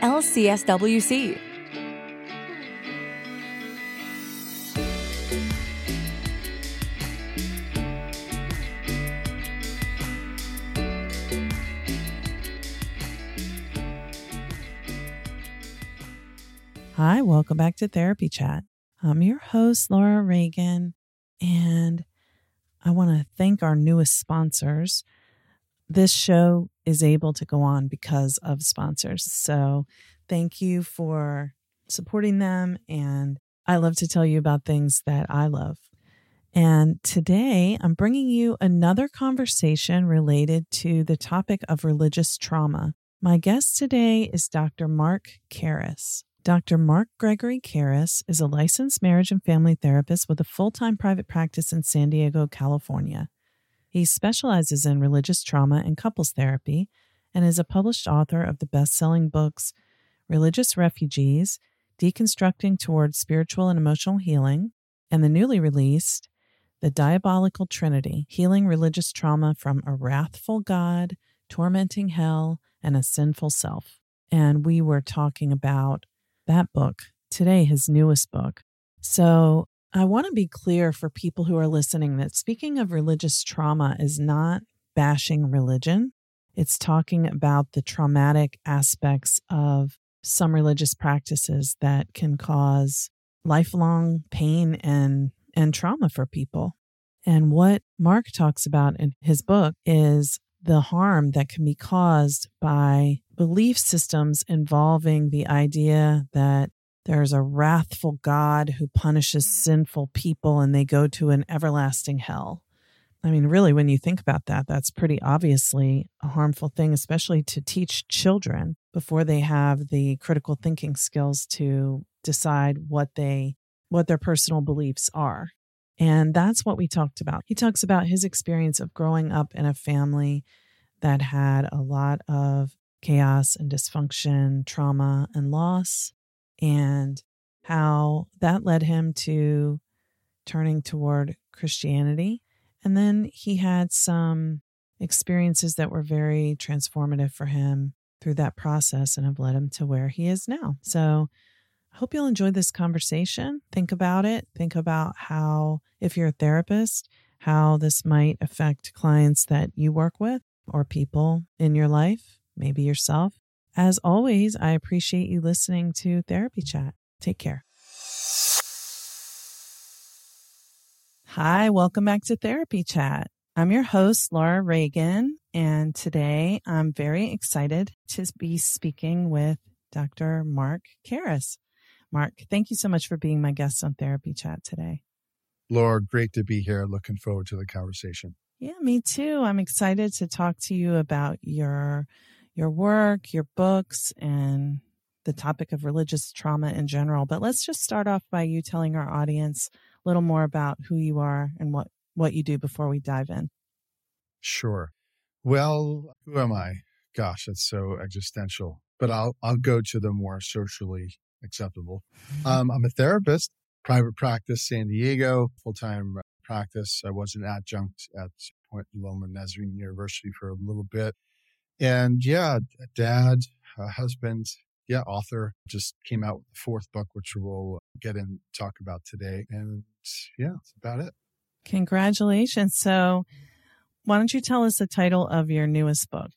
LCSWC. Hi, welcome back to Therapy Chat. I'm your host, Laura Reagan, and I want to thank our newest sponsors. This show is able to go on because of sponsors. So thank you for supporting them. And I love to tell you about things that I love. And today I'm bringing you another conversation related to the topic of religious trauma. My guest today is Dr. Mark Karris. Dr. Mark Gregory Karris is a licensed marriage and family therapist with a full time private practice in San Diego, California. He specializes in religious trauma and couples therapy and is a published author of the best selling books Religious Refugees, Deconstructing Towards Spiritual and Emotional Healing, and the newly released The Diabolical Trinity Healing Religious Trauma from a Wrathful God, Tormenting Hell, and a Sinful Self. And we were talking about that book today, his newest book. So I want to be clear for people who are listening that speaking of religious trauma is not bashing religion. It's talking about the traumatic aspects of some religious practices that can cause lifelong pain and, and trauma for people. And what Mark talks about in his book is the harm that can be caused by belief systems involving the idea that there's a wrathful God who punishes sinful people and they go to an everlasting hell. I mean, really, when you think about that, that's pretty obviously a harmful thing, especially to teach children before they have the critical thinking skills to decide what they what their personal beliefs are. And that's what we talked about. He talks about his experience of growing up in a family that had a lot of chaos and dysfunction, trauma and loss, and how that led him to turning toward Christianity. And then he had some experiences that were very transformative for him through that process and have led him to where he is now. So I hope you'll enjoy this conversation. Think about it. Think about how, if you're a therapist, how this might affect clients that you work with or people in your life maybe yourself. As always, I appreciate you listening to Therapy Chat. Take care. Hi, welcome back to Therapy Chat. I'm your host, Laura Reagan, and today I'm very excited to be speaking with Dr. Mark Karris. Mark, thank you so much for being my guest on Therapy Chat today. Laura, great to be here. Looking forward to the conversation. Yeah, me too. I'm excited to talk to you about your your work, your books, and the topic of religious trauma in general. But let's just start off by you telling our audience a little more about who you are and what, what you do before we dive in. Sure. Well, who am I? Gosh, that's so existential. But I'll I'll go to the more socially acceptable. Um, I'm a therapist, private practice, San Diego, full time practice. I was an adjunct at Point Loma Nazarene University for a little bit. And yeah, dad, uh, husband, yeah, author just came out with the fourth book, which we'll get in talk about today. And yeah, that's about it. Congratulations. So why don't you tell us the title of your newest book?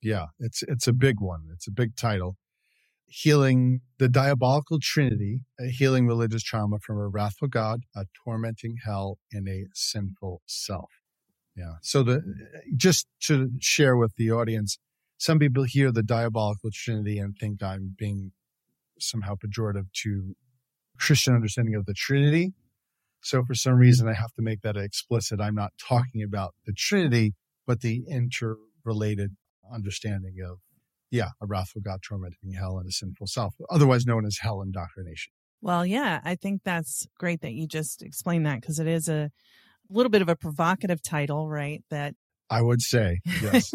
Yeah, it's it's a big one. It's a big title. Healing the Diabolical Trinity, healing religious trauma from a wrathful God, a tormenting hell, and a sinful self. Yeah. So the just to share with the audience, some people hear the diabolical trinity and think I'm being somehow pejorative to Christian understanding of the Trinity. So for some reason, I have to make that explicit. I'm not talking about the Trinity, but the interrelated understanding of, yeah, a wrathful God tormenting hell and a sinful self, otherwise known as hell indoctrination. Well, yeah, I think that's great that you just explained that because it is a little bit of a provocative title, right? That I would say, yes.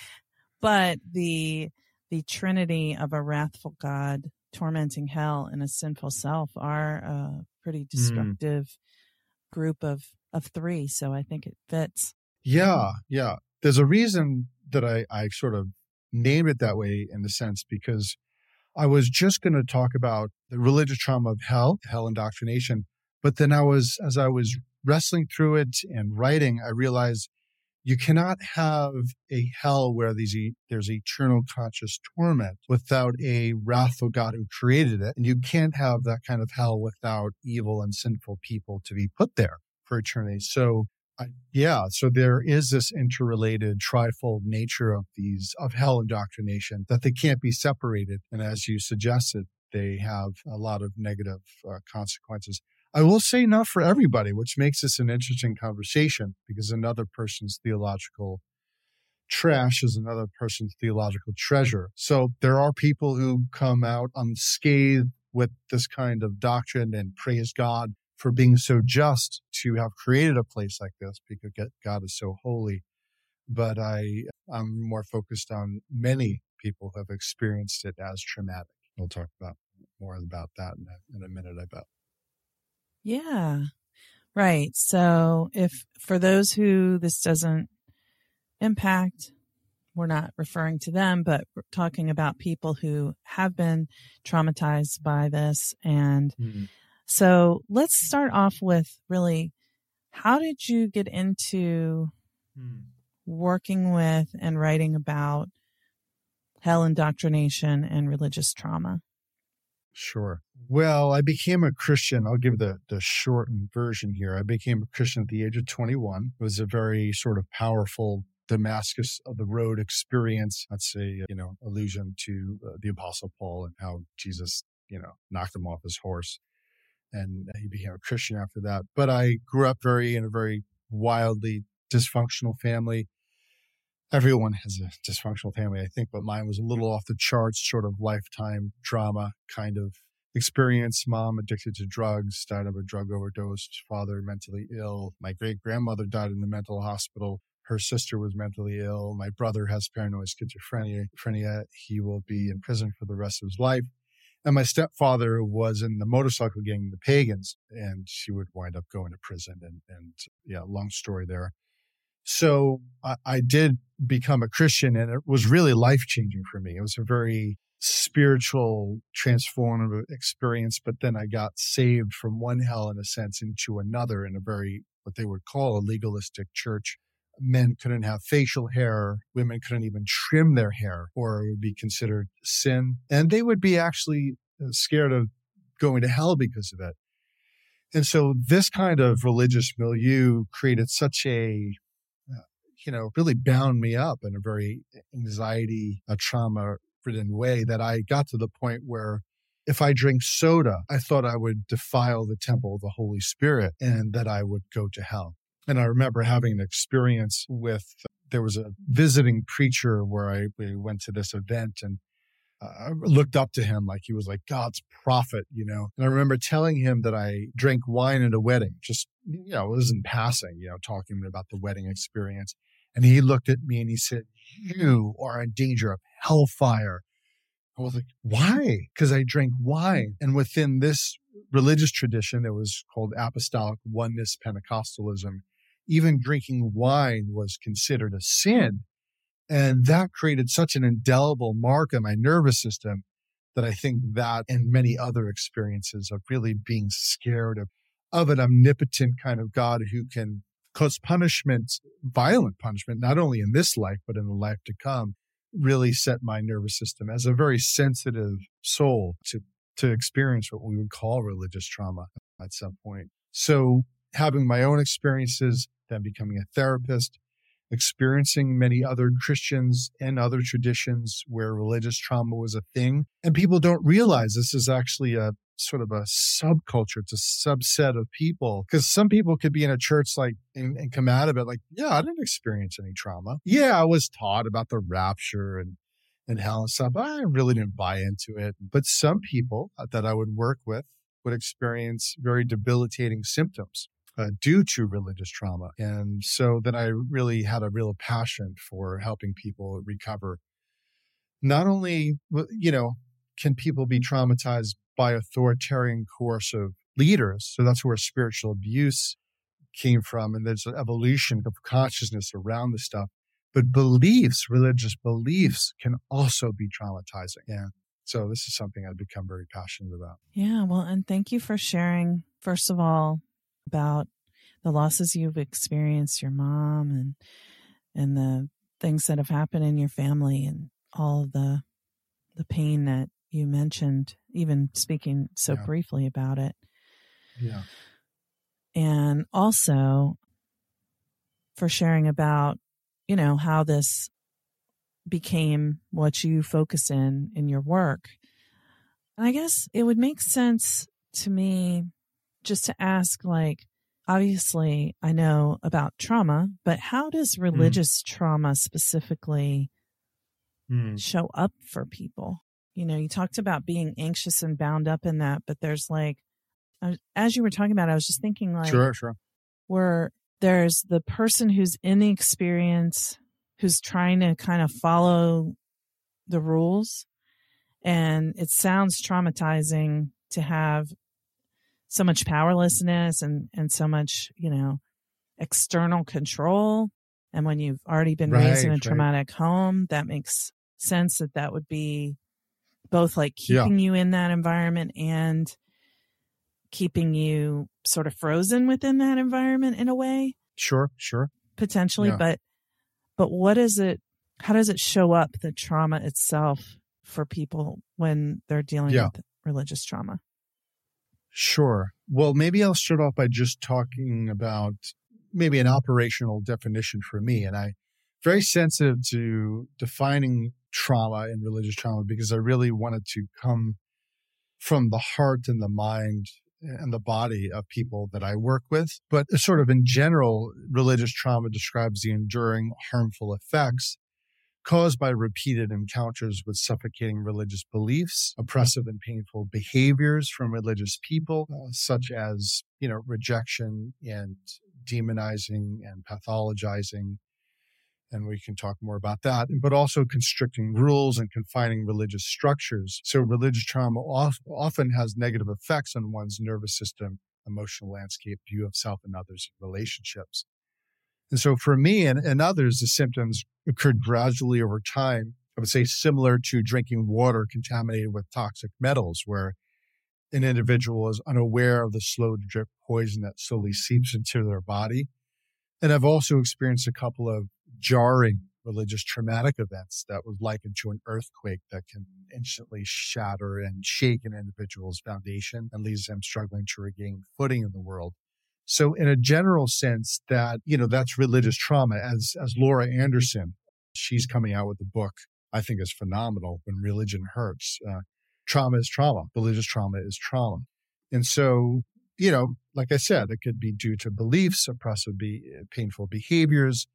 but the the trinity of a wrathful God tormenting hell and a sinful self are a pretty mm. destructive mm. group of of three. So I think it fits. Yeah, yeah. There's a reason that I, I sort of named it that way in the sense because I was just going to talk about the religious trauma of hell, hell indoctrination. But then I was, as I was wrestling through it and writing, I realized you cannot have a hell where there's eternal conscious torment without a wrathful God who created it. And you can't have that kind of hell without evil and sinful people to be put there for eternity. So I, yeah, so there is this interrelated trifold nature of these of hell indoctrination that they can't be separated. And as you suggested, they have a lot of negative uh, consequences. I will say not for everybody, which makes this an interesting conversation because another person's theological trash is another person's theological treasure. So there are people who come out unscathed with this kind of doctrine and praise God for being so just to have created a place like this because God is so holy. But I, I'm more focused on many people who have experienced it as traumatic. We'll talk about more about that in a, in a minute, I bet. Yeah. Right. So if for those who this doesn't impact, we're not referring to them, but we're talking about people who have been traumatized by this. And mm-hmm. so let's start off with really how did you get into mm. working with and writing about hell indoctrination and religious trauma? Sure. Well, I became a Christian. I'll give the, the shortened version here. I became a Christian at the age of 21. It was a very sort of powerful Damascus of the road experience. That's a, you know, allusion to uh, the apostle Paul and how Jesus, you know, knocked him off his horse and he became a Christian after that. But I grew up very in a very wildly dysfunctional family everyone has a dysfunctional family, I think, but mine was a little off the charts, sort of lifetime drama kind of experience. Mom addicted to drugs, died of a drug overdose. Father mentally ill. My great grandmother died in the mental hospital. Her sister was mentally ill. My brother has paranoid schizophrenia. He will be in prison for the rest of his life. And my stepfather was in the motorcycle gang, the Pagans, and she would wind up going to prison. And, and yeah, long story there. So I, I did become a Christian and it was really life changing for me. It was a very spiritual, transformative experience. But then I got saved from one hell, in a sense, into another in a very, what they would call a legalistic church. Men couldn't have facial hair. Women couldn't even trim their hair or it would be considered sin. And they would be actually uh, scared of going to hell because of it. And so this kind of religious milieu created such a you know, really bound me up in a very anxiety, a trauma ridden way that I got to the point where if I drink soda, I thought I would defile the temple of the Holy Spirit and that I would go to hell. And I remember having an experience with, there was a visiting preacher where I we went to this event and I looked up to him like he was like God's prophet, you know. And I remember telling him that I drank wine at a wedding, just, you know, it was in passing, you know, talking about the wedding experience. And he looked at me and he said, You are in danger of hellfire. I was like, Why? Because I drank wine. Hmm. And within this religious tradition that was called Apostolic Oneness Pentecostalism, even drinking wine was considered a sin. And that created such an indelible mark on my nervous system that I think that and many other experiences of really being scared of, of an omnipotent kind of God who can cause punishment, violent punishment, not only in this life, but in the life to come, really set my nervous system as a very sensitive soul to, to experience what we would call religious trauma at some point. So having my own experiences, then becoming a therapist, experiencing many other Christians and other traditions where religious trauma was a thing. And people don't realize this is actually a sort of a subculture. It's a subset of people because some people could be in a church like and, and come out of it like, yeah, I didn't experience any trauma. Yeah, I was taught about the rapture and and hell and stuff. But I really didn't buy into it. But some people that I would work with would experience very debilitating symptoms uh, due to religious trauma. And so then I really had a real passion for helping people recover. Not only, you know, can people be traumatized by authoritarian coercive leaders. So that's where spiritual abuse came from. And there's an evolution of consciousness around this stuff. But beliefs, religious beliefs, can also be traumatizing. Yeah. So this is something I've become very passionate about. Yeah. Well, and thank you for sharing, first of all, about the losses you've experienced, your mom and and the things that have happened in your family and all the the pain that you mentioned, even speaking so yeah. briefly about it. Yeah. And also for sharing about, you know, how this became what you focus in in your work. And I guess it would make sense to me just to ask like obviously I know about trauma, but how does mm. religious mm. trauma specifically mm. show up for people? You know, you talked about being anxious and bound up in that, but there's like, as you were talking about, I was just thinking like, sure, sure. Where there's the person who's in the experience, who's trying to kind of follow the rules. And it sounds traumatizing to have so much powerlessness and, and so much, you know, external control. And when you've already been right, raised in a traumatic right. home, that makes sense that that would be both like keeping yeah. you in that environment and keeping you sort of frozen within that environment in a way. Sure, sure. Potentially, yeah. but but what is it how does it show up the trauma itself for people when they're dealing yeah. with religious trauma? Sure. Well, maybe I'll start off by just talking about maybe an operational definition for me and I very sensitive to defining trauma and religious trauma because I really wanted to come from the heart and the mind and the body of people that I work with. But sort of in general, religious trauma describes the enduring harmful effects caused by repeated encounters with suffocating religious beliefs, oppressive and painful behaviors from religious people, uh, such as, you know, rejection and demonizing and pathologizing and we can talk more about that, but also constricting rules and confining religious structures. So, religious trauma often has negative effects on one's nervous system, emotional landscape, view of self and others, relationships. And so, for me and, and others, the symptoms occurred gradually over time. I would say similar to drinking water contaminated with toxic metals, where an individual is unaware of the slow drip poison that slowly seeps into their body. And I've also experienced a couple of jarring religious traumatic events that was likened to an earthquake that can instantly shatter and shake an individual's foundation and leaves them struggling to regain footing in the world. So in a general sense that, you know, that's religious trauma as, as Laura Anderson, she's coming out with a book I think is phenomenal when religion hurts. Uh, trauma is trauma. Religious trauma is trauma. And so, you know, like I said, it could be due to beliefs, oppressive, be, painful behaviors,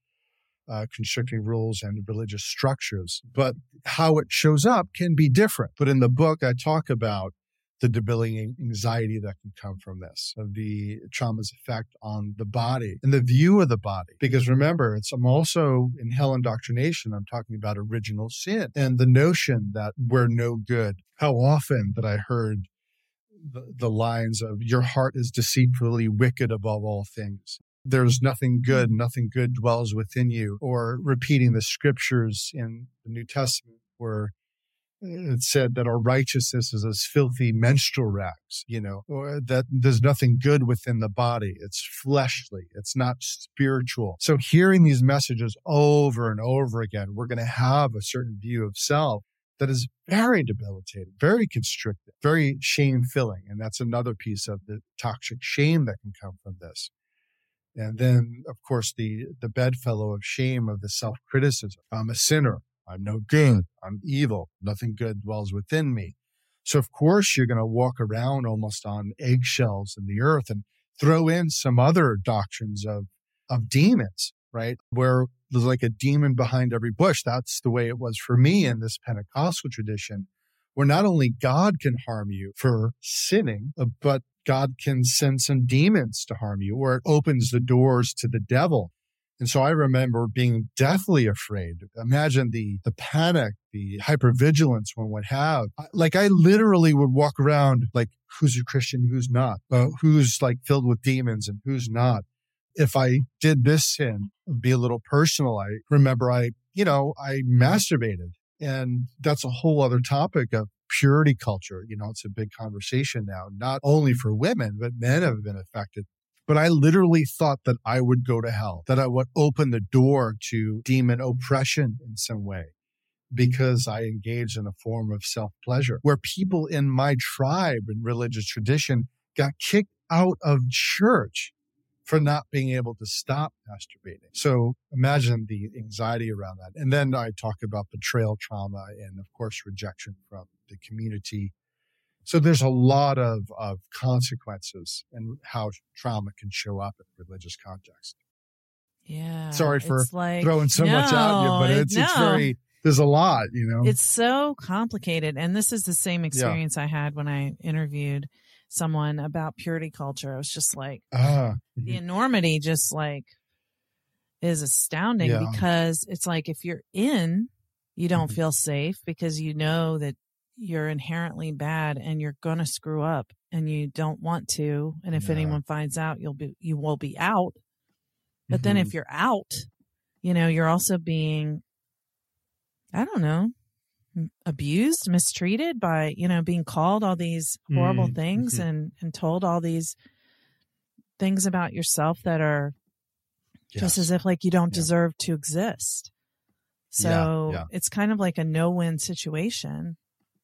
uh, constricting rules and religious structures. But how it shows up can be different. But in the book, I talk about the debilitating anxiety that can come from this, of the trauma's effect on the body and the view of the body. Because remember, it's I'm also in hell indoctrination, I'm talking about original sin and the notion that we're no good. How often that I heard the, the lines of your heart is deceitfully wicked above all things. There's nothing good, mm-hmm. nothing good dwells within you, or repeating the scriptures in the New Testament where uh, it said that our righteousness is as filthy menstrual rags, you know, or that there's nothing good within the body. It's fleshly. It's not spiritual. So hearing these messages over and over again, we're going to have a certain view of self that is very debilitating, very constricted, very shame filling. And that's another piece of the toxic shame that can come from this. And then, of course, the, the bedfellow of shame of the self criticism. I'm a sinner. I'm no good. I'm evil. Nothing good dwells within me. So of course you're going to walk around almost on eggshells in the earth and throw in some other doctrines of, of demons, right? Where there's like a demon behind every bush. That's the way it was for me in this Pentecostal tradition, where not only God can harm you for sinning, uh, but God can send some demons to harm you, or it opens the doors to the devil and so I remember being deathly afraid. Imagine the the panic, the hypervigilance one would have. Like I literally would walk around like who's a Christian, who's not, uh, who's like filled with demons and who's not. If I did this sin, be a little personal. I remember I, you know, I masturbated, and that's a whole other topic of purity culture. You know, it's a big conversation now, not only for women, but men have been affected but I literally thought that I would go to hell, that I would open the door to demon oppression in some way because I engaged in a form of self pleasure where people in my tribe and religious tradition got kicked out of church for not being able to stop masturbating. So imagine the anxiety around that. And then I talk about betrayal trauma and, of course, rejection from the community so there's a lot of, of consequences and how trauma can show up in religious context. Yeah. Sorry for like, throwing so no, much at you, but it's, no. it's very, there's a lot, you know. It's so complicated. And this is the same experience yeah. I had when I interviewed someone about purity culture. I was just like, uh, the enormity just like is astounding yeah. because it's like if you're in, you don't mm-hmm. feel safe because you know that you're inherently bad and you're going to screw up and you don't want to and if yeah. anyone finds out you'll be you will be out but mm-hmm. then if mm-hmm. you're out you know you're also being i don't know abused mistreated by you know being called all these horrible mm-hmm. things and and told all these things about yourself that are yes. just as if like you don't yeah. deserve to exist so yeah, it's kind of like a no-win situation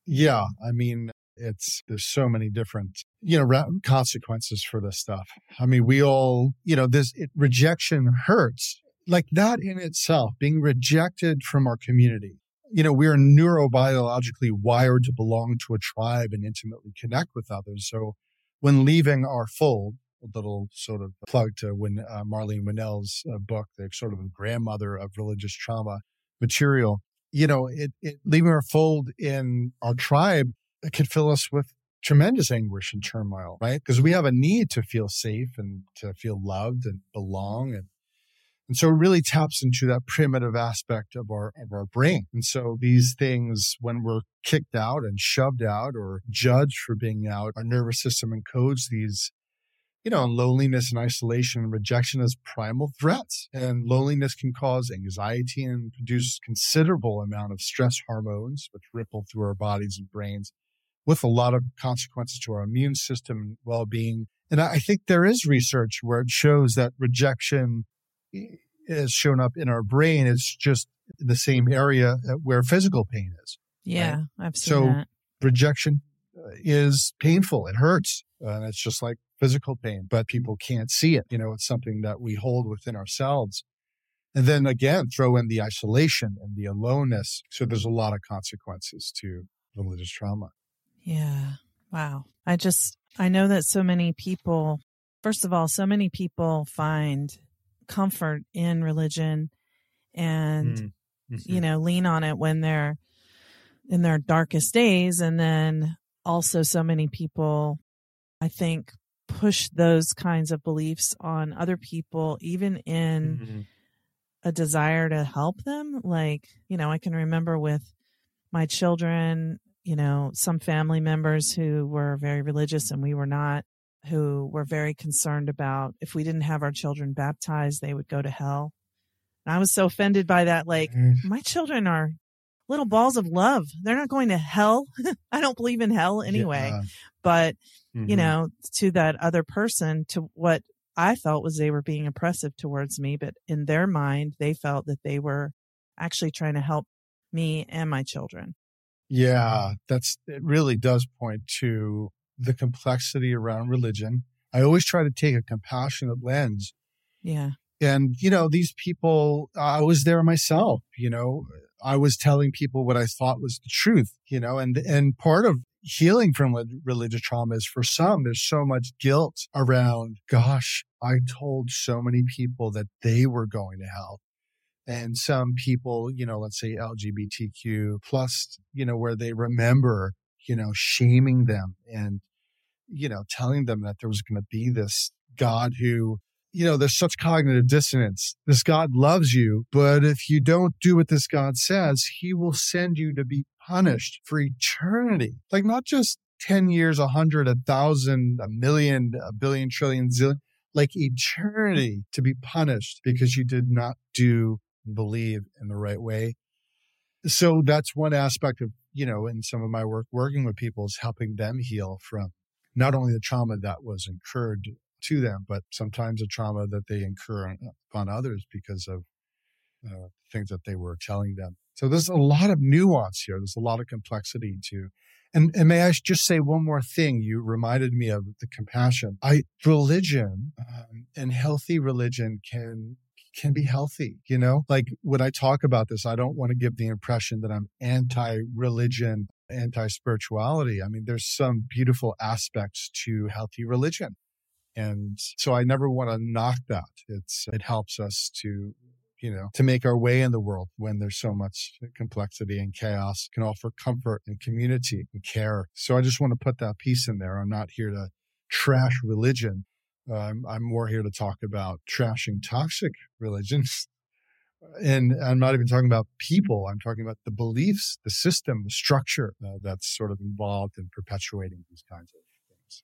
yeah, I mean, it's there's so many different you know consequences for this stuff. I mean, we all you know this it, rejection hurts. Like that in itself, being rejected from our community. You know, we are neurobiologically wired to belong to a tribe and intimately connect with others. So when leaving our fold, a little sort of plug to when uh, Marlene Winell's uh, book, the sort of grandmother of religious trauma material, you know, it, it leaving our fold in our tribe it could fill us with tremendous anguish and turmoil, right? Because we have a need to feel safe and to feel loved and belong and and so it really taps into that primitive aspect of our of our brain. And so these things, when we're kicked out and shoved out or judged for being out, our nervous system encodes these you know, loneliness and isolation and rejection as primal threats. And loneliness can cause anxiety and produce considerable amount of stress hormones, which ripple through our bodies and brains with a lot of consequences to our immune system and well-being. And I think there is research where it shows that rejection is shown up in our brain. is just the same area where physical pain is. Yeah, right? I've seen so that. rejection uh, is painful. It hurts. And it's just like physical pain, but people can't see it. You know, it's something that we hold within ourselves. And then again, throw in the isolation and the aloneness. So there's a lot of consequences to religious trauma. Yeah. Wow. I just, I know that so many people, first of all, so many people find comfort in religion and, mm-hmm. you know, lean on it when they're in their darkest days. And then also so many people, I think, push those kinds of beliefs on other people, even in mm-hmm. a desire to help them. Like, you know, I can remember with my children, you know, some family members who were very religious and we were not, who were very concerned about if we didn't have our children baptized, they would go to hell. And I was so offended by that. Like, Mm. my children are little balls of love. They're not going to hell. I don't believe in hell anyway. Yeah. But, you Mhm. know, to that other person, to what I felt was they were being oppressive towards me. But in their mind, they felt that they were actually trying to help me and my children. Yeah, that's it really does point to the complexity around religion. I always try to take a compassionate lens. Yeah. And, you know, these people, I was there myself, you know, I was telling people what I thought was the truth, you know, and, and part of healing from relig- religious trauma is for some, there's so much guilt around, gosh, I told so many people that they were going to hell and some people, you know, let's say LGBTQ plus, you know, where they remember, you know, shaming them and, you know, telling them that there was going to be this God who, you know, there's such cognitive dissonance. This God loves you, but if you don't do what this God says, he will send you to be punished for eternity. Like not just 10 years, a hundred, a thousand, a million, a billion, trillion, zillion, like eternity to be punished because you did not do believe in the right way. So that's one aspect of, you know, in some of my work, working with people is helping them heal from not only the trauma that was incurred to them, but sometimes the trauma that they incur upon others because of uh, things that they were telling them. So there's a lot of nuance here. There's a lot of complexity to, and, and may I just say one more thing? You reminded me of the compassion. I religion um, and healthy religion can can be healthy. You know, like when I talk about this, I don't want to give the impression that I'm anti-religion, anti-spirituality. I mean, there's some beautiful aspects to healthy religion. And so I never want to knock that. It's, it helps us to, you know, to make our way in the world when there's so much complexity and chaos can offer comfort and community and care. So I just want to put that piece in there. I'm not here to trash religion. I'm, I'm more here to talk about trashing toxic religions. And I'm not even talking about people. I'm talking about the beliefs, the system, the structure uh, that's sort of involved in perpetuating these kinds of things.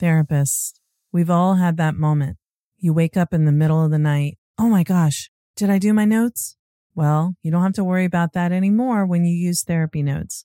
Therapists, we've all had that moment. You wake up in the middle of the night. Oh my gosh, did I do my notes? Well, you don't have to worry about that anymore when you use therapy notes.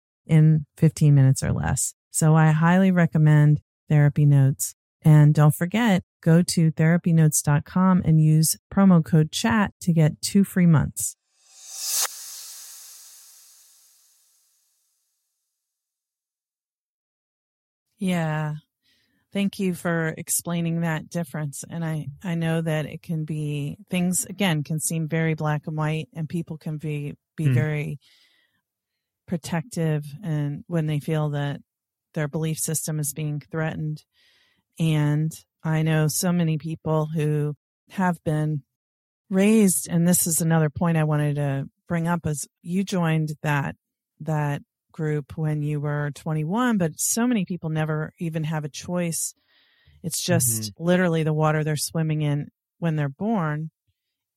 in 15 minutes or less. So I highly recommend Therapy Notes. And don't forget, go to therapynotes.com and use promo code chat to get two free months. Yeah. Thank you for explaining that difference. And I, I know that it can be things again can seem very black and white and people can be, be Hmm. very protective and when they feel that their belief system is being threatened. And I know so many people who have been raised, and this is another point I wanted to bring up is you joined that, that group when you were 21, but so many people never even have a choice. It's just mm-hmm. literally the water they're swimming in when they're born.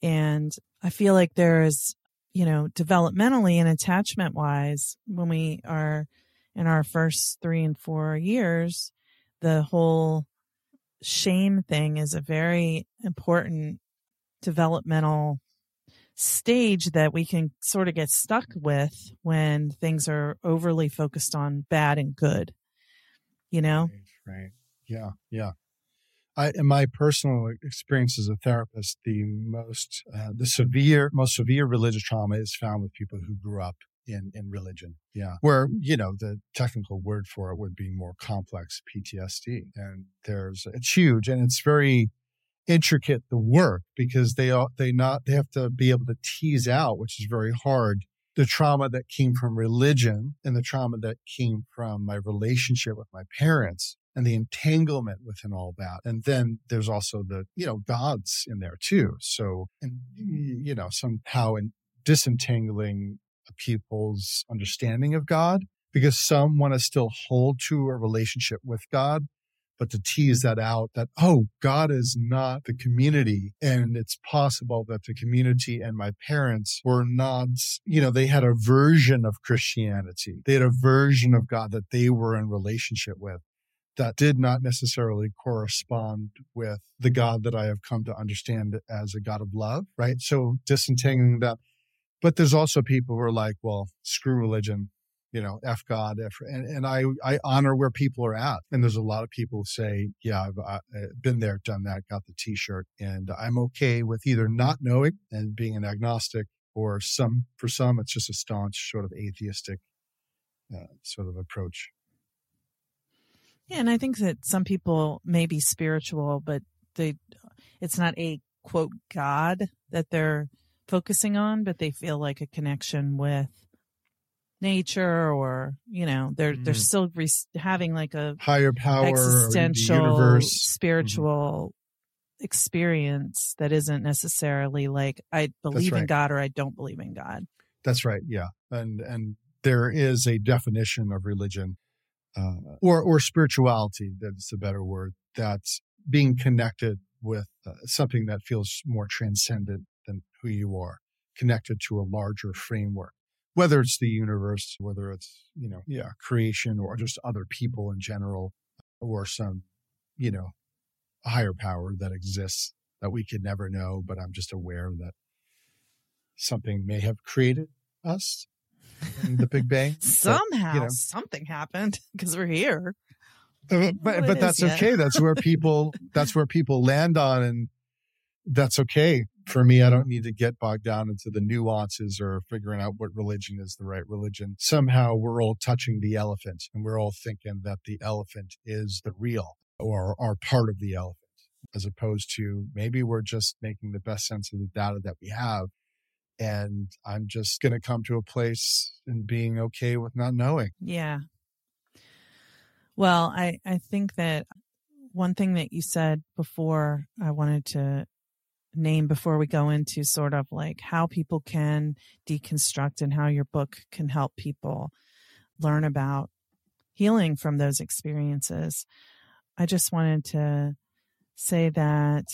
And I feel like there is, you know, developmentally and attachment wise, when we are in our first three and four years, the whole shame thing is a very important developmental stage that we can sort of get stuck with when things are overly focused on bad and good. You know? Right. Yeah, yeah. I, in my personal experience as a therapist, the most, uh, the severe, most severe religious trauma is found with people who grew up in, in religion. Yeah. Where, you know, the technical word for it would be more complex PTSD. And there's, it's huge and it's very intricate, the work, because they are, they not, they have to be able to tease out, which is very hard the trauma that came from religion and the trauma that came from my relationship with my parents and the entanglement within all that. And then there's also the, you know, gods in there too. So, and, mm. you know, somehow in disentangling a people's understanding of God, because some want to still hold to a relationship with God, but to tease that out that, oh, God is not the community. And it's possible that the community and my parents were not, you know, they had a version of Christianity. They had a version of God that they were in relationship with that did not necessarily correspond with the God that I have come to understand as a God of love, right? So disentangling that. But there's also people who are like, well, screw religion, you know, F God, F, and, and I, I honor where people are at. And there's a lot of people who say, yeah, I've uh, been there, done that, got the t-shirt. And I'm okay with either not knowing and being an agnostic or some, for some, it's just a staunch sort of atheistic uh, sort of approach. Yeah, and I think that some people may be spiritual, but they it's not a quote God that they're focusing on, but they feel like a connection with nature or you know they're mm-hmm. they're still re- having like a higher power existential mm-hmm. spiritual mm-hmm. experience that isn't necessarily like i believe right. in god or i don't believe in god that's right yeah and and there is a definition of religion uh, or or spirituality that's a better word that's being connected with uh, something that feels more transcendent than who you are connected to a larger framework. Whether it's the universe whether it's you know yeah creation or just other people in general or some you know higher power that exists that we could never know but i'm just aware that something may have created us the Big Bang. Somehow but, you know. something happened because we're here. Uh, but but that's okay. That's where people that's where people land on and that's okay. For me, I don't need to get bogged down into the nuances or figuring out what religion is the right religion. Somehow we're all touching the elephant and we're all thinking that the elephant is the real or are part of the elephant, as opposed to maybe we're just making the best sense of the data that we have and I'm just going to come to a place and being okay with not knowing. Yeah. Well, I I think that one thing that you said before I wanted to name before we go into sort of like how people can deconstruct and how your book can help people learn about healing from those experiences. I just wanted to say that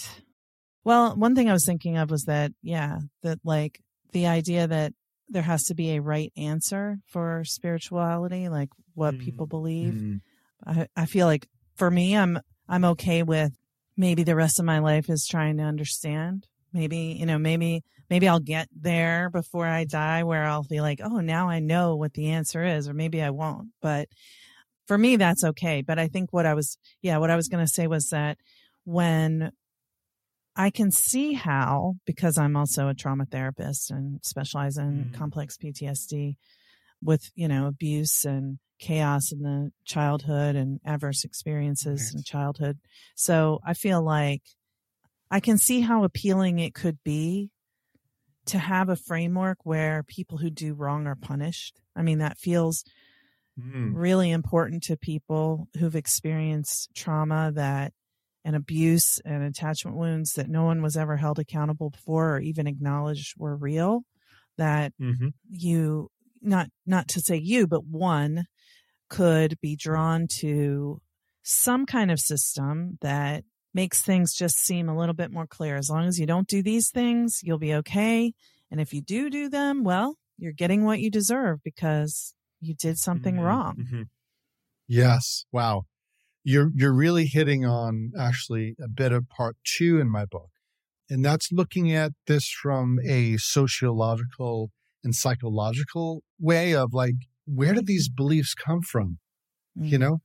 well, one thing I was thinking of was that, yeah, that like the idea that there has to be a right answer for spirituality, like what mm. people believe. Mm. I, I feel like for me, I'm I'm okay with maybe the rest of my life is trying to understand. Maybe, you know, maybe maybe I'll get there before I die where I'll be like, oh, now I know what the answer is, or maybe I won't. But for me, that's okay. But I think what I was, yeah, what I was going to say was that when I can see how, because I'm also a trauma therapist and specialize in mm. complex PTSD with, you know, abuse and chaos in the childhood and adverse experiences in childhood. So I feel like I can see how appealing it could be to have a framework where people who do wrong are punished. I mean, that feels mm. really important to people who've experienced trauma that and abuse and attachment wounds that no one was ever held accountable for or even acknowledged were real that mm-hmm. you not not to say you but one could be drawn to some kind of system that makes things just seem a little bit more clear as long as you don't do these things you'll be okay and if you do do them well you're getting what you deserve because you did something mm-hmm. wrong mm-hmm. yes wow you're you're really hitting on actually a bit of part two in my book and that's looking at this from a sociological and psychological way of like where did these beliefs come from mm-hmm. you know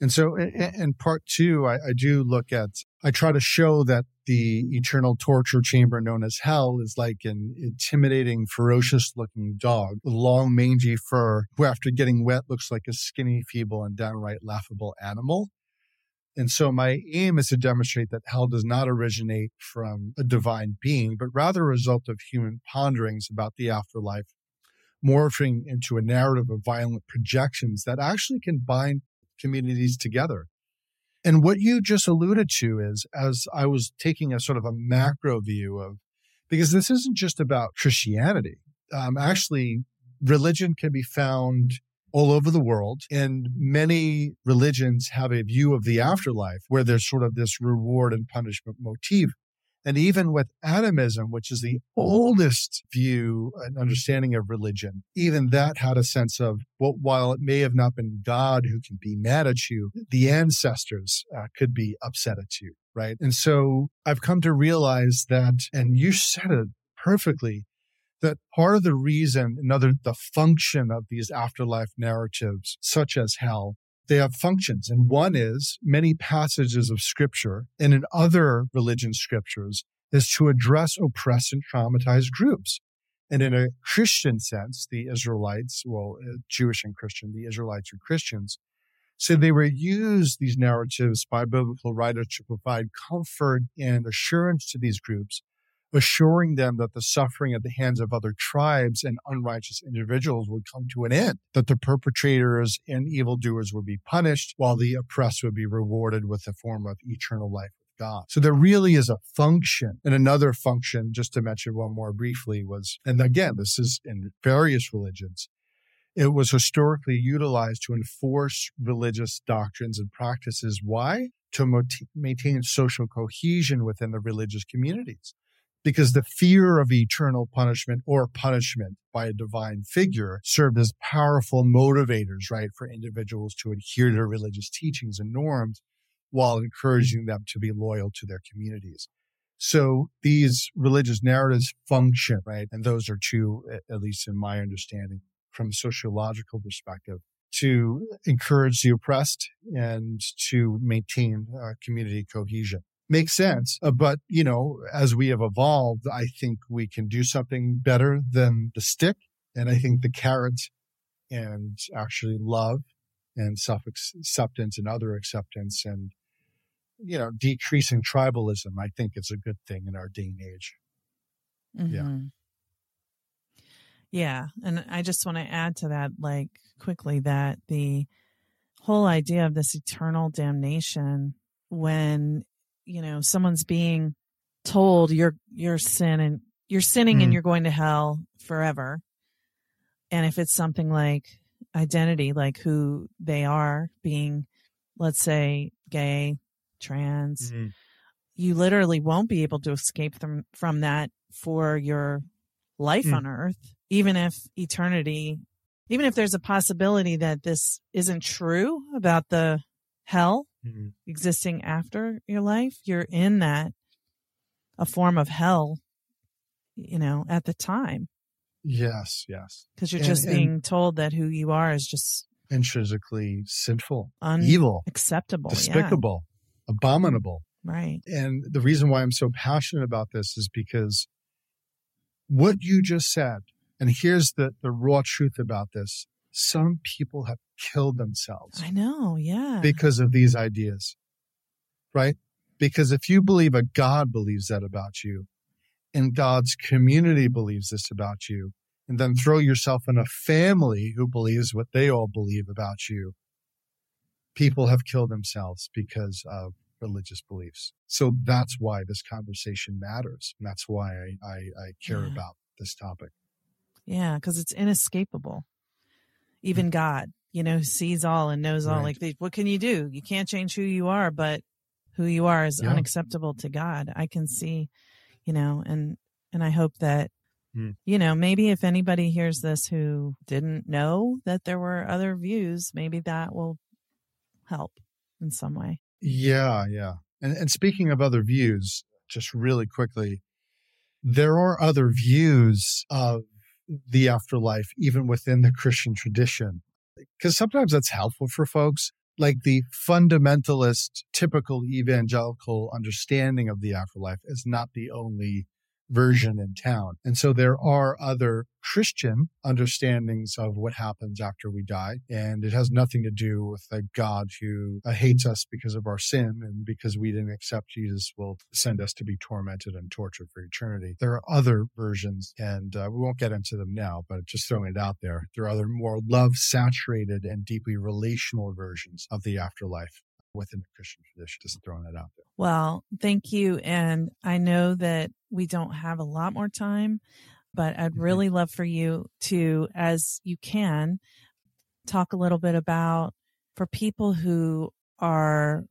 and so in, in part two I, I do look at i try to show that the eternal torture chamber known as hell is like an intimidating ferocious looking dog with long mangy fur who after getting wet looks like a skinny feeble and downright laughable animal and so my aim is to demonstrate that hell does not originate from a divine being, but rather a result of human ponderings about the afterlife, morphing into a narrative of violent projections that actually can bind communities together. And what you just alluded to is as I was taking a sort of a macro view of, because this isn't just about Christianity. Um, actually, religion can be found all over the world. And many religions have a view of the afterlife where there's sort of this reward and punishment motif. And even with animism, which is the oldest view and understanding of religion, even that had a sense of, well, while it may have not been God who can be mad at you, the ancestors uh, could be upset at you, right? And so I've come to realize that, and you said it perfectly, that part of the reason, another, the function of these afterlife narratives, such as hell, they have functions. And one is many passages of scripture and in other religion scriptures is to address oppressed and traumatized groups. And in a Christian sense, the Israelites, well, uh, Jewish and Christian, the Israelites are Christians. So they were used, these narratives by biblical writers to provide comfort and assurance to these groups assuring them that the suffering at the hands of other tribes and unrighteous individuals would come to an end, that the perpetrators and evildoers would be punished, while the oppressed would be rewarded with a form of eternal life with God. So there really is a function. And another function, just to mention one more briefly, was, and again, this is in various religions, it was historically utilized to enforce religious doctrines and practices. Why? To maintain social cohesion within the religious communities because the fear of eternal punishment or punishment by a divine figure served as powerful motivators, right, for individuals to adhere to religious teachings and norms while encouraging them to be loyal to their communities. So these religious narratives function, right? And those are true, at least in my understanding, from a sociological perspective, to encourage the oppressed and to maintain uh, community cohesion makes sense. Uh, but, you know, as we have evolved, I think we can do something better than the stick. And I think the carrot and actually love and self acceptance and other acceptance and, you know, decreasing tribalism, I think is a good thing in our day and age. Mm-hmm. Yeah. Yeah. And I just want to add to that, like, quickly, that the whole idea of this eternal damnation when you know someone's being told you're you're sinning you're sinning mm. and you're going to hell forever and if it's something like identity like who they are being let's say gay trans mm-hmm. you literally won't be able to escape from from that for your life mm. on earth even if eternity even if there's a possibility that this isn't true about the hell mm-hmm. existing after your life, you're in that a form of hell, you know, at the time. Yes, yes. Because you're and, just being told that who you are is just intrinsically sinful, un- evil, acceptable, despicable, yeah. abominable. Right. And the reason why I'm so passionate about this is because what you just said, and here's the, the raw truth about this some people have killed themselves. I know, yeah. Because of these ideas, right? Because if you believe a God believes that about you, and God's community believes this about you, and then throw yourself in a family who believes what they all believe about you, people have killed themselves because of religious beliefs. So that's why this conversation matters. And that's why I, I, I care yeah. about this topic. Yeah, because it's inescapable even God, you know, sees all and knows all. Right. Like, what can you do? You can't change who you are, but who you are is yeah. unacceptable to God. I can see, you know, and and I hope that mm. you know, maybe if anybody hears this who didn't know that there were other views, maybe that will help in some way. Yeah, yeah. And and speaking of other views, just really quickly, there are other views of the afterlife, even within the Christian tradition. Because sometimes that's helpful for folks. Like the fundamentalist, typical evangelical understanding of the afterlife is not the only version in town. And so there are other Christian understandings of what happens after we die. And it has nothing to do with a God who uh, hates us because of our sin and because we didn't accept Jesus will send us to be tormented and tortured for eternity. There are other versions, and uh, we won't get into them now, but just throwing it out there. There are other more love saturated and deeply relational versions of the afterlife within the Christian tradition. Just throwing that out there. Well, thank you. And I know that we don't have a lot more time, but I'd mm-hmm. really love for you to, as you can, talk a little bit about for people who are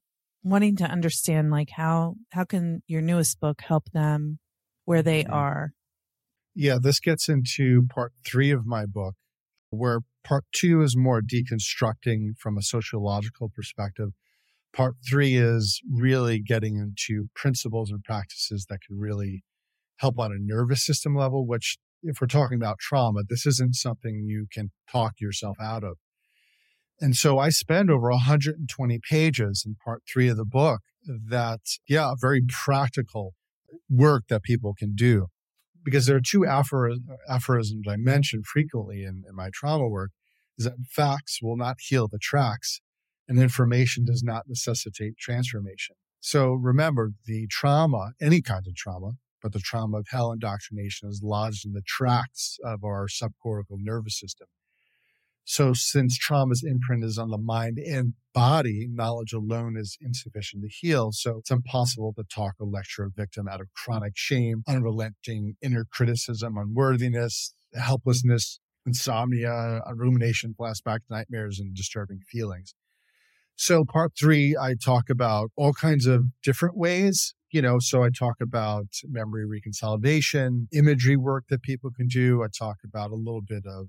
wanting to understand like how how can your newest book help them where they mm-hmm. are yeah this gets into part three of my book where part two is more deconstructing from a sociological perspective Part three is really getting into principles and practices that can really help on a nervous system level, which, if we're talking about trauma, this isn't something you can talk yourself out of. And so I spend over 120 pages in part three of the book that, yeah, very practical work that people can do. Because there are two aphorisms I mention frequently in, in my trauma work is that facts will not heal the tracks and information does not necessitate transformation. So remember the trauma, any kind of trauma, but the trauma of hell indoctrination is lodged in the tracts of our subcortical nervous system. So since trauma's imprint is on the mind and body, knowledge alone is insufficient to heal. So it's impossible to talk or lecture a victim out of chronic shame, unrelenting inner criticism, unworthiness, helplessness, insomnia, rumination, flashback nightmares, and disturbing feelings. So part three, I talk about all kinds of different ways. You know, so I talk about memory reconsolidation, imagery work that people can do. I talk about a little bit of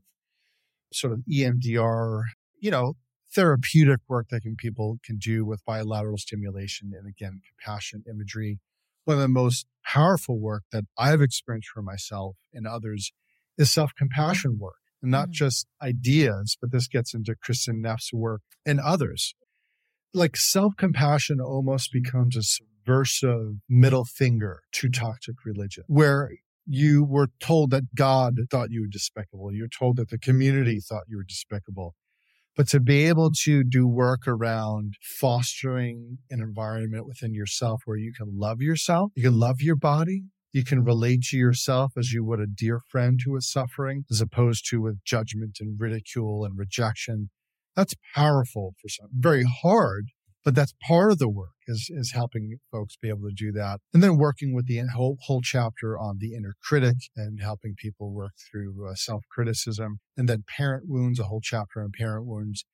sort of EMDR, you know, therapeutic work that can people can do with bilateral stimulation and again, compassion imagery. One of the most powerful work that I've experienced for myself and others is self-compassion work and not mm. just ideas, but this gets into Kristin Neff's work and others like self compassion almost becomes a subversive middle finger to toxic religion, where you were told that God thought you were despicable. You're told that the community thought you were despicable. But to be able to do work around fostering an environment within yourself where you can love yourself, you can love your body, you can relate to yourself as you would a dear friend who is suffering, as opposed to with judgment and ridicule and rejection that's powerful for some, very hard, but that's part of the work is, is helping folks be able to do that. And then working with the whole, whole chapter on the inner critic and helping people work through uh, self criticism. And then parent wounds, a whole chapter on parent wounds.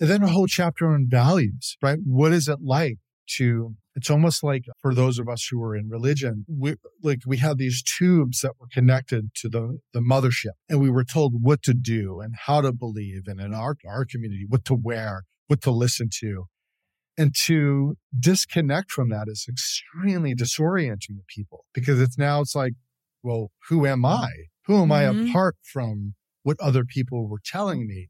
And then a whole chapter on values, right? What is it like to it's almost like for those of us who are in religion, we like we had these tubes that were connected to the, the mothership and we were told what to do and how to believe and in our, our community, what to wear, what to listen to. And to disconnect from that is extremely disorienting to people because it's now it's like, well, who am I? Who am mm-hmm. I apart from what other people were telling me?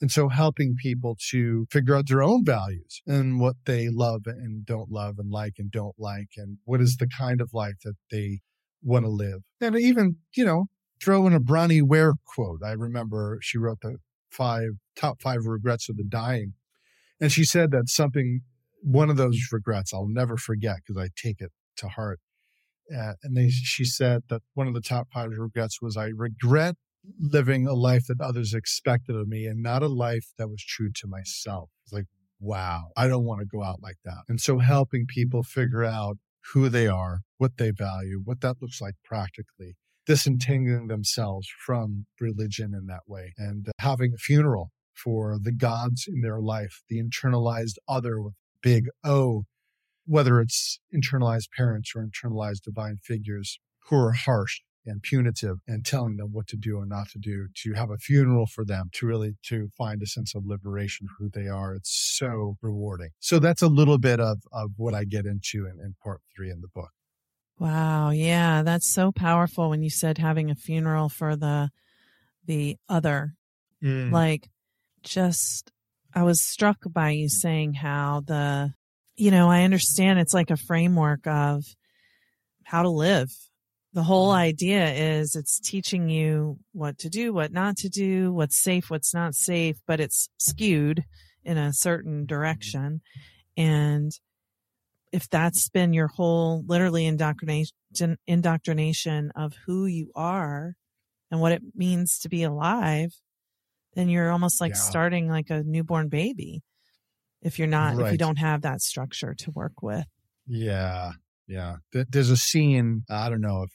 And so helping people to figure out their own values and what they love and don't love and like and don't like and what is the kind of life that they want to live. And even, you know, throw in a Bronnie Ware quote. I remember she wrote the five top five regrets of the dying. And she said that something, one of those regrets I'll never forget because I take it to heart. Uh, and they, she said that one of the top five regrets was I regret living a life that others expected of me and not a life that was true to myself. It's like, wow, I don't want to go out like that. And so helping people figure out who they are, what they value, what that looks like practically, disentangling themselves from religion in that way and uh, having a funeral for the gods in their life, the internalized other with big O, whether it's internalized parents or internalized divine figures who are harsh and punitive and telling them what to do and not to do to have a funeral for them to really to find a sense of liberation for who they are it's so rewarding. So that's a little bit of of what i get into in, in part three in the book. Wow yeah that's so powerful when you said having a funeral for the the other. Mm. like just i was struck by you saying how the you know i understand it's like a framework of how to live the whole mm-hmm. idea is it's teaching you what to do, what not to do, what's safe, what's not safe, but it's skewed in a certain mm-hmm. direction. And if that's been your whole literally indoctrination indoctrination of who you are and what it means to be alive, then you're almost like yeah. starting like a newborn baby if you're not right. if you don't have that structure to work with. Yeah. Yeah. There's a scene, I don't know if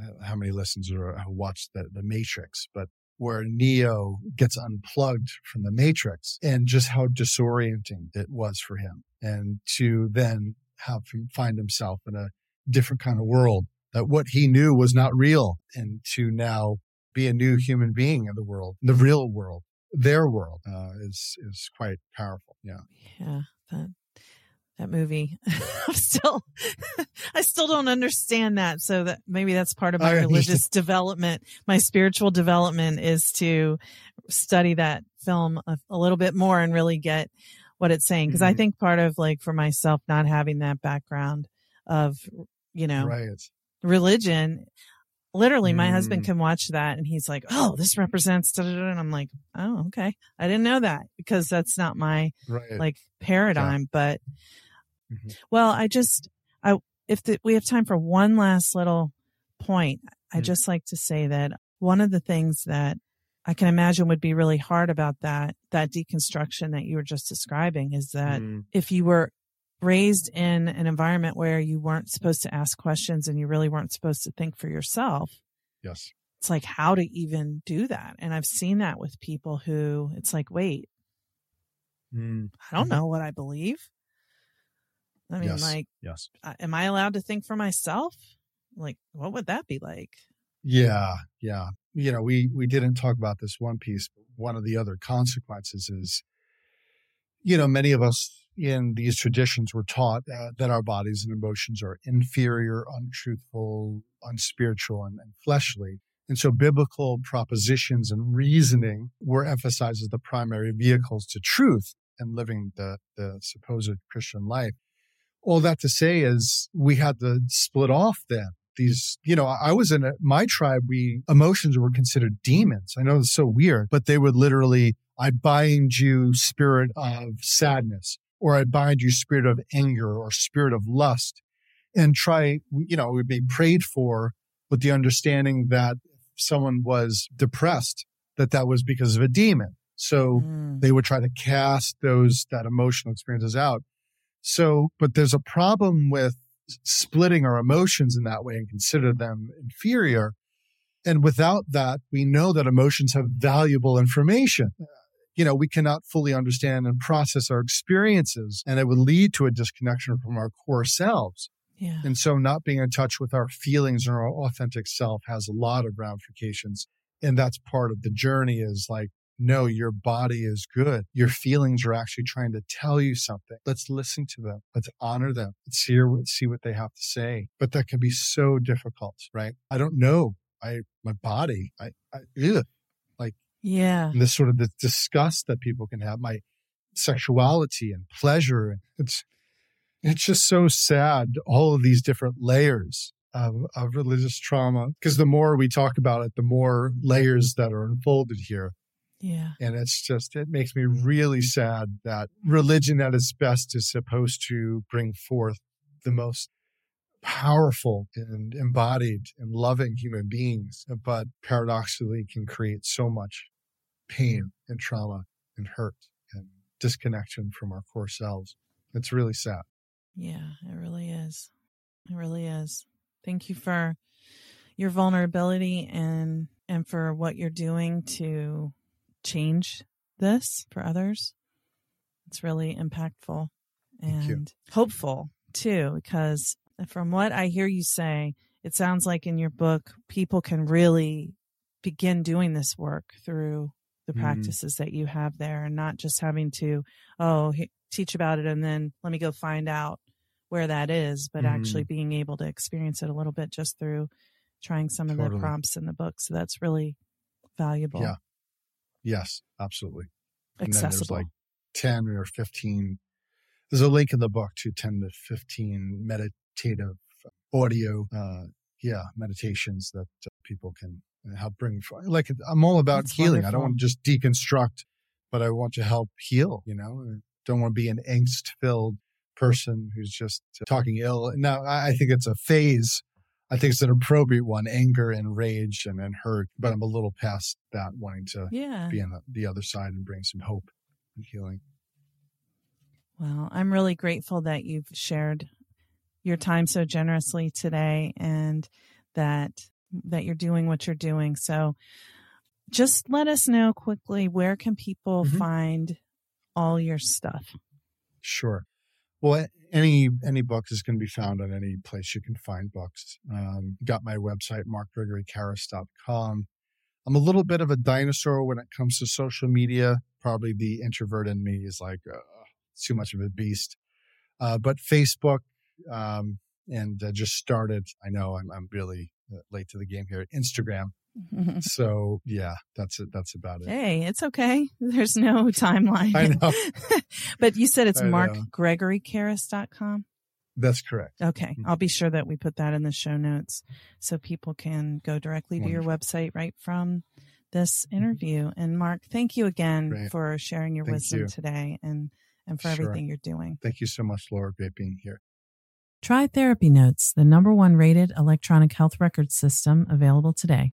uh, how many listeners have watched the, the Matrix, but where Neo gets unplugged from the Matrix and just how disorienting it was for him. And to then have him find himself in a different kind of world that what he knew was not real and to now be a new human being in the world, the real world, their world uh, is, is quite powerful. Yeah. Yeah. That, that movie. I'm still, I still don't understand that. So that maybe that's part of my religious development. My spiritual development is to study that film a, a little bit more and really get what it's saying. because mm-hmm. I think part of like for myself, not having that background of, you know, right. religion, literally my mm. husband can watch that and he's like, Oh, this represents, and I'm like, Oh, okay. I didn't know that because that's not my right. like paradigm, yeah. but Mm-hmm. Well, I just, I, if the, we have time for one last little point, mm-hmm. I just like to say that one of the things that I can imagine would be really hard about that, that deconstruction that you were just describing is that mm. if you were raised in an environment where you weren't supposed to ask questions and you really weren't supposed to think for yourself. Yes. It's like how to even do that. And I've seen that with people who it's like, wait, mm. I don't mm-hmm. know what I believe. I mean, yes. like, yes. am I allowed to think for myself? Like, what would that be like? Yeah, yeah. You know, we we didn't talk about this one piece. But one of the other consequences is, you know, many of us in these traditions were taught uh, that our bodies and emotions are inferior, untruthful, unspiritual, and, and fleshly. And so biblical propositions and reasoning were emphasized as the primary vehicles to truth and living the, the supposed Christian life all that to say is we had to split off then these, you know, I was in a, my tribe, we emotions were considered demons. I know it's so weird, but they would literally, I bind you spirit of sadness, or I bind you spirit of anger or spirit of lust and try, you know, we'd be prayed for with the understanding that someone was depressed, that that was because of a demon. So mm. they would try to cast those, that emotional experiences out. So, but there's a problem with splitting our emotions in that way and consider them inferior. And without that, we know that emotions have valuable information. Uh, you know, we cannot fully understand and process our experiences, and it would lead to a disconnection from our core selves. Yeah. And so, not being in touch with our feelings and our authentic self has a lot of ramifications. And that's part of the journey is like no, your body is good. Your feelings are actually trying to tell you something. Let's listen to them. Let's honor them. Let's hear what, see what they have to say. But that can be so difficult, right? I don't know. I, my body, I, I ugh, like, yeah, this sort of the disgust that people can have, my sexuality and pleasure. It's, it's just so sad. All of these different layers of, of religious trauma. Because the more we talk about it, the more layers that are unfolded here. Yeah. And it's just, it makes me really sad that religion at its best is supposed to bring forth the most powerful and embodied and loving human beings, but paradoxically can create so much pain and trauma and hurt and disconnection from our core selves. It's really sad. Yeah, it really is. It really is. Thank you for your vulnerability and and for what you're doing to change this for others. It's really impactful and hopeful too, because from what I hear you say, it sounds like in your book, people can really begin doing this work through the mm practices that you have there and not just having to, oh, teach about it and then let me go find out where that is, but mm actually being able to experience it a little bit just through trying some totally. of the prompts in the book. So that's really valuable. Yeah. Yes, absolutely. Accessible. like 10 or 15. There's a link in the book to 10 to 15 meditative audio uh, yeah, meditations that uh, people can help bring. Like I'm all about That's healing. I don't want to just deconstruct, but I want to help heal. You know, I don't want to be an angst filled person who's just talking ill. Now, I think it's a phase. I think it's an appropriate one, anger and rage and, and hurt. But I'm a little past that, wanting to Yeah. be on the, the other side and bring some hope and healing. Well, I'm really grateful that you've shared your time so generously today and that that you're doing what you're doing. So just let us know quickly where can people Mhm. find all your stuff? Sure. Well, any any book is going to be found on any place you can find books. Um, got my website, markgregorykarris.com. I'm a little bit of a dinosaur when it comes to social media. Probably the introvert in me is like uh, too much of a beast. Uh, but Facebook um, and uh, just started. I know I'm, I'm really uh, late to the game here. Instagram. So yeah, that's it. That's about it. hey, it's okay. There's no timeline. I know. but you said it's I know. markgregorykarris.com. That's correct. Okay. I'll be sure that we put that in the show notes so people can go directly to your website right from this interview. And Mark, thank you again Mm-hmm. Great. for sharing your Thank wisdom you. today and, and for Sure. everything you're doing. Thank you so much, Laura, for being here. Try Therapy Notes, the number one rated electronic health record system available today.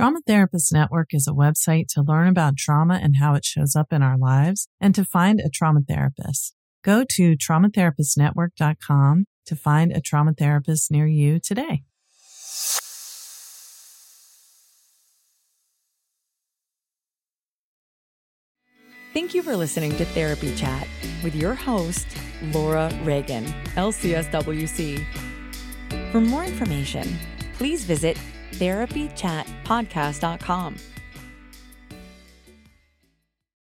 Trauma Therapist Network is a website to learn about trauma and how it shows up in our lives and to find a trauma therapist. Go to traumatherapistnetwork.com to find a trauma therapist near you today. Thank you for listening to Therapy Chat with your host, Laura Reagan, LCSWC. For more information, please visit therapychatpodcast.com